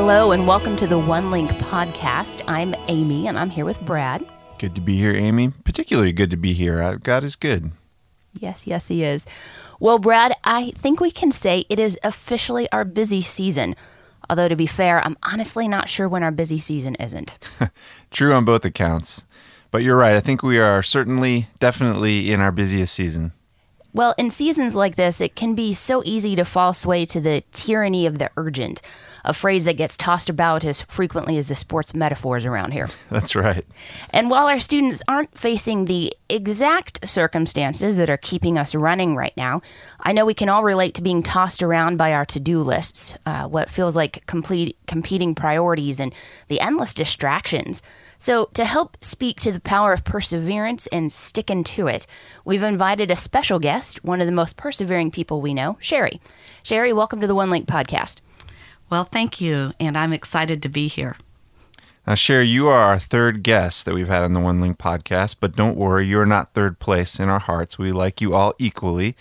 Hello, and welcome to the One Link podcast. I'm Amy, and I'm here with Brad. Good to be here, Amy. Particularly good to be here. Uh, God is good. Yes, yes, he is. Well, Brad, I think we can say it is officially our busy season. Although, to be fair, I'm honestly not sure when our busy season isn't. True on both accounts. But you're right. I think we are certainly, definitely in our busiest season. Well, in seasons like this, it can be so easy to fall sway to the tyranny of the urgent, a phrase that gets tossed about as frequently as the sports metaphors around here. That's right. And while our students aren't facing the exact circumstances that are keeping us running right now, I know we can all relate to being tossed around by our to do lists, uh, what feels like complete, competing priorities, and the endless distractions. So, to help speak to the power of perseverance and sticking to it, we've invited a special guest, one of the most persevering people we know, Sherry. Sherry, welcome to the One Link podcast. Well, thank you, and I'm excited to be here. Now, Sherry, you are our third guest that we've had on the One Link podcast, but don't worry, you are not third place in our hearts. We like you all equally.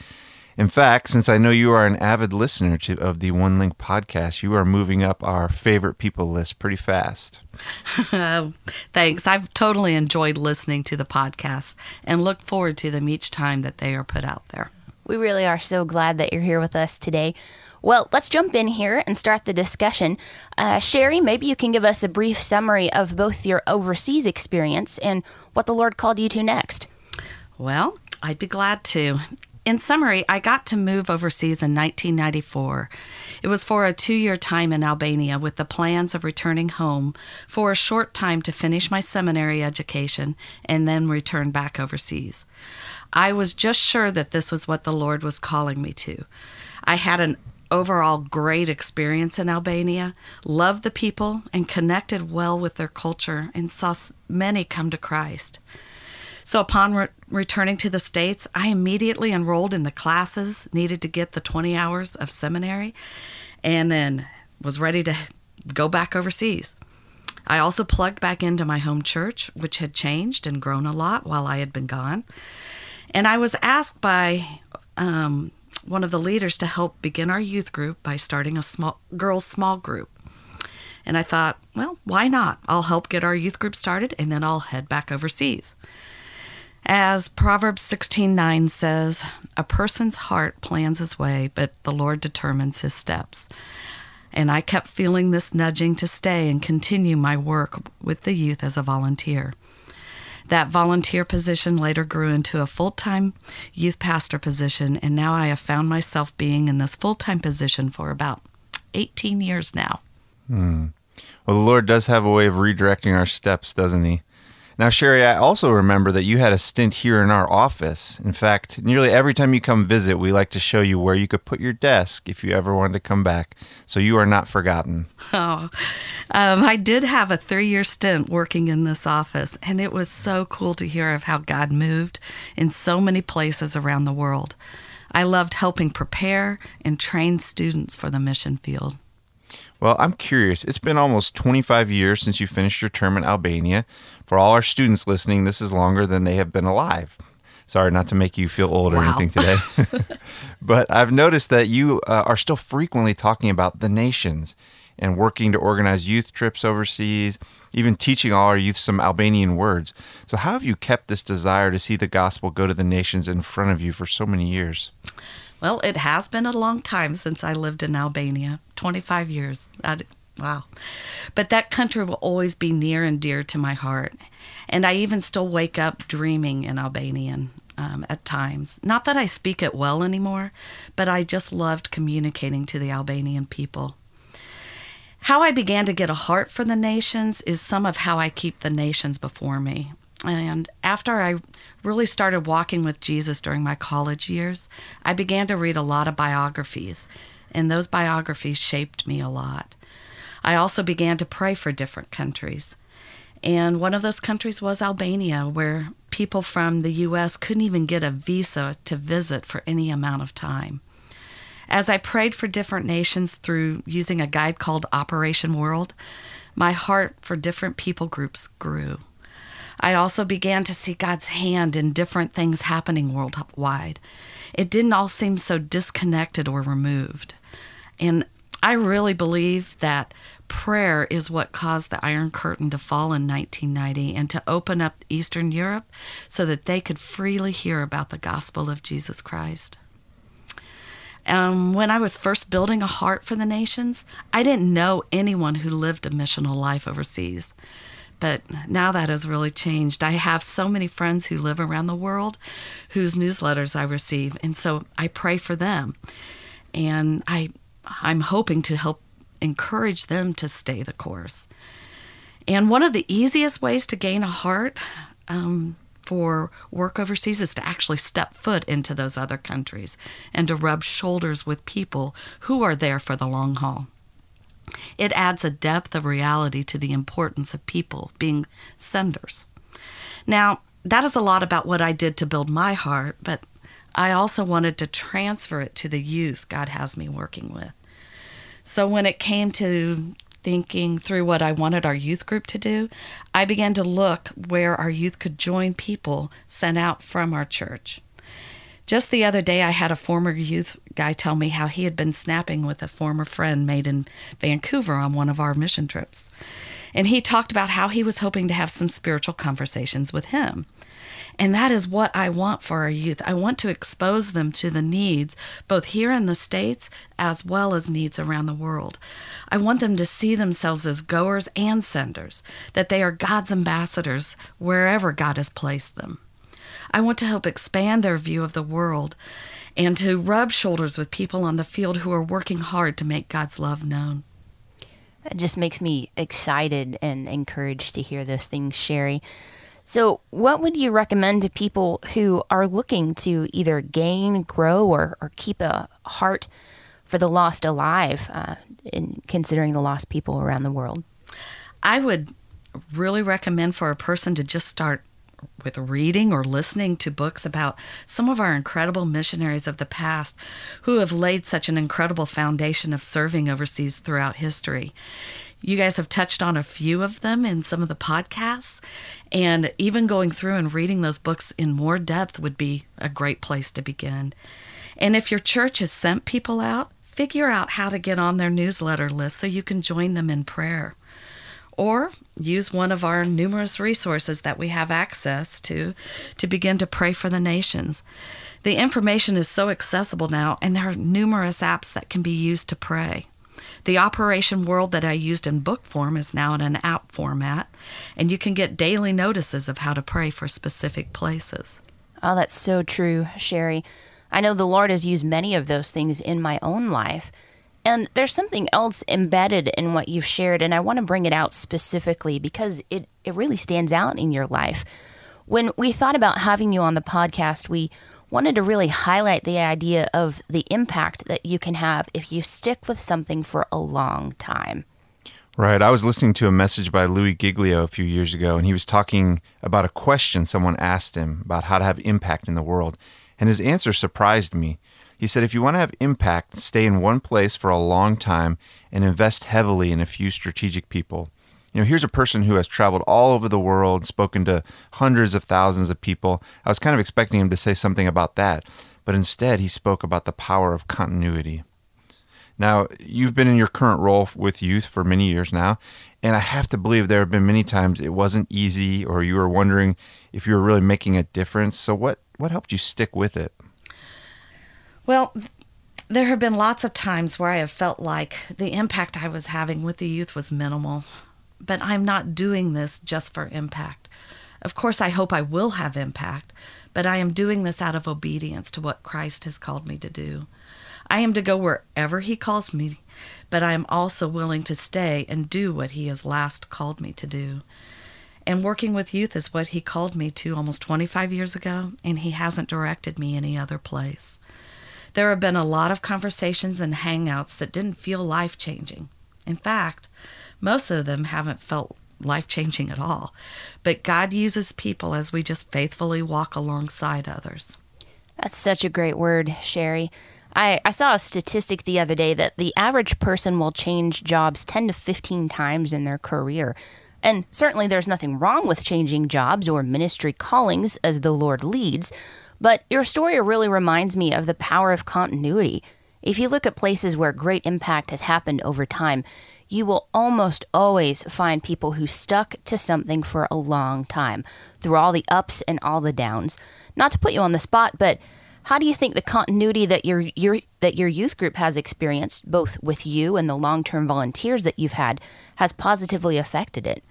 In fact, since I know you are an avid listener to, of the One Link podcast, you are moving up our favorite people list pretty fast. thanks. I've totally enjoyed listening to the podcast and look forward to them each time that they are put out there. We really are so glad that you're here with us today. Well, let's jump in here and start the discussion. Uh, Sherry, maybe you can give us a brief summary of both your overseas experience and what the Lord called you to next. Well, I'd be glad to in summary, I got to move overseas in 1994. It was for a two year time in Albania with the plans of returning home for a short time to finish my seminary education and then return back overseas. I was just sure that this was what the Lord was calling me to. I had an overall great experience in Albania, loved the people, and connected well with their culture, and saw many come to Christ. So, upon re- returning to the States, I immediately enrolled in the classes needed to get the 20 hours of seminary and then was ready to go back overseas. I also plugged back into my home church, which had changed and grown a lot while I had been gone. And I was asked by um, one of the leaders to help begin our youth group by starting a small girls' small group. And I thought, well, why not? I'll help get our youth group started and then I'll head back overseas. As Proverbs 16:9 says, a person's heart plans his way, but the Lord determines his steps. And I kept feeling this nudging to stay and continue my work with the youth as a volunteer. That volunteer position later grew into a full time youth pastor position, and now I have found myself being in this full time position for about 18 years now. Hmm. Well, the Lord does have a way of redirecting our steps, doesn't He? Now, Sherry, I also remember that you had a stint here in our office. In fact, nearly every time you come visit, we like to show you where you could put your desk if you ever wanted to come back. So you are not forgotten. Oh, um, I did have a three year stint working in this office, and it was so cool to hear of how God moved in so many places around the world. I loved helping prepare and train students for the mission field. Well, I'm curious. It's been almost 25 years since you finished your term in Albania. For all our students listening, this is longer than they have been alive. Sorry, not to make you feel old or wow. anything today. but I've noticed that you uh, are still frequently talking about the nations and working to organize youth trips overseas, even teaching all our youth some Albanian words. So, how have you kept this desire to see the gospel go to the nations in front of you for so many years? Well, it has been a long time since I lived in Albania 25 years. Wow. But that country will always be near and dear to my heart. And I even still wake up dreaming in Albanian um, at times. Not that I speak it well anymore, but I just loved communicating to the Albanian people. How I began to get a heart for the nations is some of how I keep the nations before me. And after I really started walking with Jesus during my college years, I began to read a lot of biographies, and those biographies shaped me a lot. I also began to pray for different countries. And one of those countries was Albania, where people from the U.S. couldn't even get a visa to visit for any amount of time. As I prayed for different nations through using a guide called Operation World, my heart for different people groups grew. I also began to see God's hand in different things happening worldwide. It didn't all seem so disconnected or removed. And I really believe that prayer is what caused the Iron Curtain to fall in 1990 and to open up Eastern Europe so that they could freely hear about the gospel of Jesus Christ. Um, when I was first building a heart for the nations, I didn't know anyone who lived a missional life overseas. But now that has really changed. I have so many friends who live around the world whose newsletters I receive, and so I pray for them. And I I'm hoping to help encourage them to stay the course. And one of the easiest ways to gain a heart um, for work overseas is to actually step foot into those other countries and to rub shoulders with people who are there for the long haul. It adds a depth of reality to the importance of people being senders. Now, that is a lot about what I did to build my heart, but I also wanted to transfer it to the youth God has me working with. So when it came to thinking through what I wanted our youth group to do, I began to look where our youth could join people sent out from our church. Just the other day, I had a former youth guy tell me how he had been snapping with a former friend made in Vancouver on one of our mission trips. And he talked about how he was hoping to have some spiritual conversations with him. And that is what I want for our youth. I want to expose them to the needs, both here in the States as well as needs around the world. I want them to see themselves as goers and senders, that they are God's ambassadors wherever God has placed them. I want to help expand their view of the world and to rub shoulders with people on the field who are working hard to make God's love known. It just makes me excited and encouraged to hear those things, Sherry. So, what would you recommend to people who are looking to either gain, grow, or, or keep a heart for the lost alive uh, in considering the lost people around the world? I would really recommend for a person to just start with reading or listening to books about some of our incredible missionaries of the past who have laid such an incredible foundation of serving overseas throughout history. You guys have touched on a few of them in some of the podcasts, and even going through and reading those books in more depth would be a great place to begin. And if your church has sent people out, figure out how to get on their newsletter list so you can join them in prayer. Or use one of our numerous resources that we have access to to begin to pray for the nations. The information is so accessible now, and there are numerous apps that can be used to pray. The Operation World that I used in book form is now in an app format, and you can get daily notices of how to pray for specific places. Oh, that's so true, Sherry. I know the Lord has used many of those things in my own life. And there's something else embedded in what you've shared, and I want to bring it out specifically because it, it really stands out in your life. When we thought about having you on the podcast, we wanted to really highlight the idea of the impact that you can have if you stick with something for a long time. Right. I was listening to a message by Louis Giglio a few years ago, and he was talking about a question someone asked him about how to have impact in the world. And his answer surprised me. He said, if you want to have impact, stay in one place for a long time and invest heavily in a few strategic people. You know, here's a person who has traveled all over the world, spoken to hundreds of thousands of people. I was kind of expecting him to say something about that, but instead he spoke about the power of continuity. Now, you've been in your current role with youth for many years now, and I have to believe there have been many times it wasn't easy or you were wondering if you were really making a difference. So what what helped you stick with it? Well, there have been lots of times where I have felt like the impact I was having with the youth was minimal but I'm not doing this just for impact. Of course, I hope I will have impact, but I am doing this out of obedience to what Christ has called me to do. I am to go wherever He calls me, but I am also willing to stay and do what He has last called me to do. And working with youth is what He called me to almost 25 years ago, and He hasn't directed me any other place. There have been a lot of conversations and hangouts that didn't feel life changing. In fact, most of them haven't felt life changing at all. But God uses people as we just faithfully walk alongside others. That's such a great word, Sherry. I, I saw a statistic the other day that the average person will change jobs 10 to 15 times in their career. And certainly there's nothing wrong with changing jobs or ministry callings as the Lord leads, but your story really reminds me of the power of continuity If you look at places where great impact has happened over time, you will almost always find people who stuck to something for a long time through all the ups and all the downs. Not to put you on the spot, but how do you think the continuity that your, your that your youth group has experienced, both with you and the long-term volunteers that you've had, has positively affected it?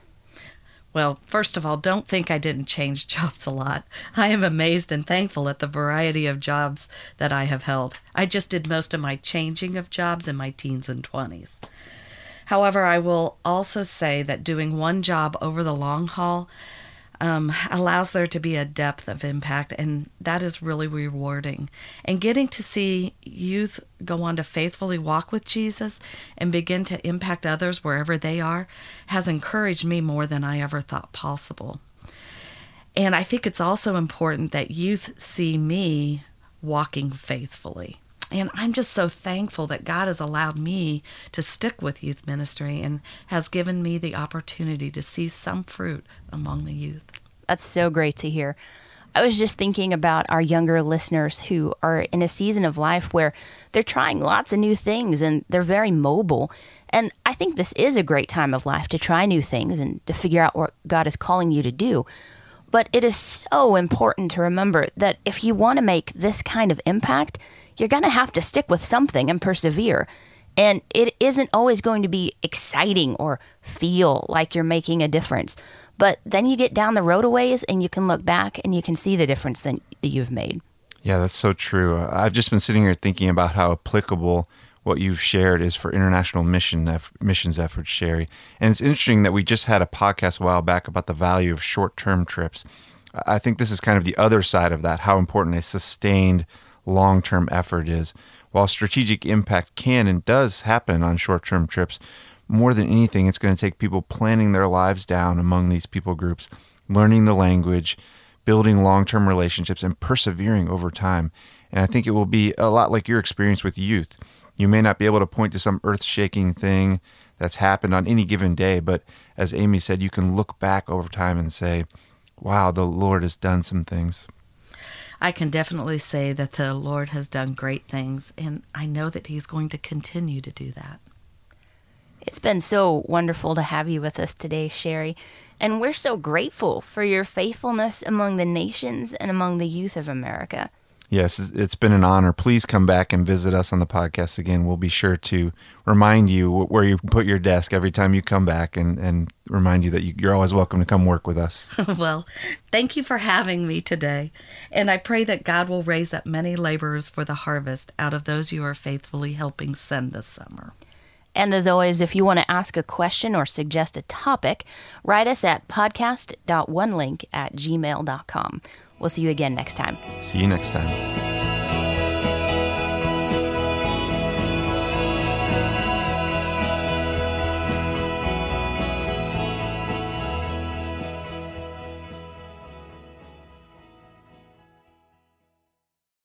Well, first of all, don't think I didn't change jobs a lot. I am amazed and thankful at the variety of jobs that I have held. I just did most of my changing of jobs in my teens and 20s. However, I will also say that doing one job over the long haul um, allows there to be a depth of impact, and that is really rewarding. And getting to see youth go on to faithfully walk with Jesus and begin to impact others wherever they are has encouraged me more than I ever thought possible. And I think it's also important that youth see me walking faithfully. And I'm just so thankful that God has allowed me to stick with youth ministry and has given me the opportunity to see some fruit among the youth. That's so great to hear. I was just thinking about our younger listeners who are in a season of life where they're trying lots of new things and they're very mobile. And I think this is a great time of life to try new things and to figure out what God is calling you to do. But it is so important to remember that if you want to make this kind of impact, you're going to have to stick with something and persevere. And it isn't always going to be exciting or feel like you're making a difference. But then you get down the road a ways and you can look back and you can see the difference that, you've made. Yeah, that's so true. Uh, I've just been sitting here thinking about how applicable what you've shared is for international mission missions efforts, Sherry. And it's interesting that we just had a podcast a while back about the value of short-term trips. I think this is kind of the other side of that, how important a sustained long term effort is. While strategic impact can and does happen on short term trips, more than anything, it's going to take people planning their lives down among these people groups, learning the language, building long term relationships, and persevering over time. And I think it will be a lot like your experience with youth. You may not be able to point to some earth shaking thing that's happened on any given day, but as Amy said, you can look back over time and say, wow, the Lord has done some things. I can definitely say that the Lord has done great things, and I know that He's going to continue to do that. It's been so wonderful to have you with us today, Sherry, and we're so grateful for your faithfulness among the nations and among the youth of America. Yes, it's been an honor. Please come back and visit us on the podcast again. We'll be sure to remind you where you put your desk every time you come back and, and remind you that you're always welcome to come work with us. well, thank you for having me today. And I pray that God will raise up many laborers for the harvest out of those you are faithfully helping send this summer. And as always, if you want to ask a question or suggest a topic, write us at podcast.onelink at gmail.com. We'll see you again next time. See you next time.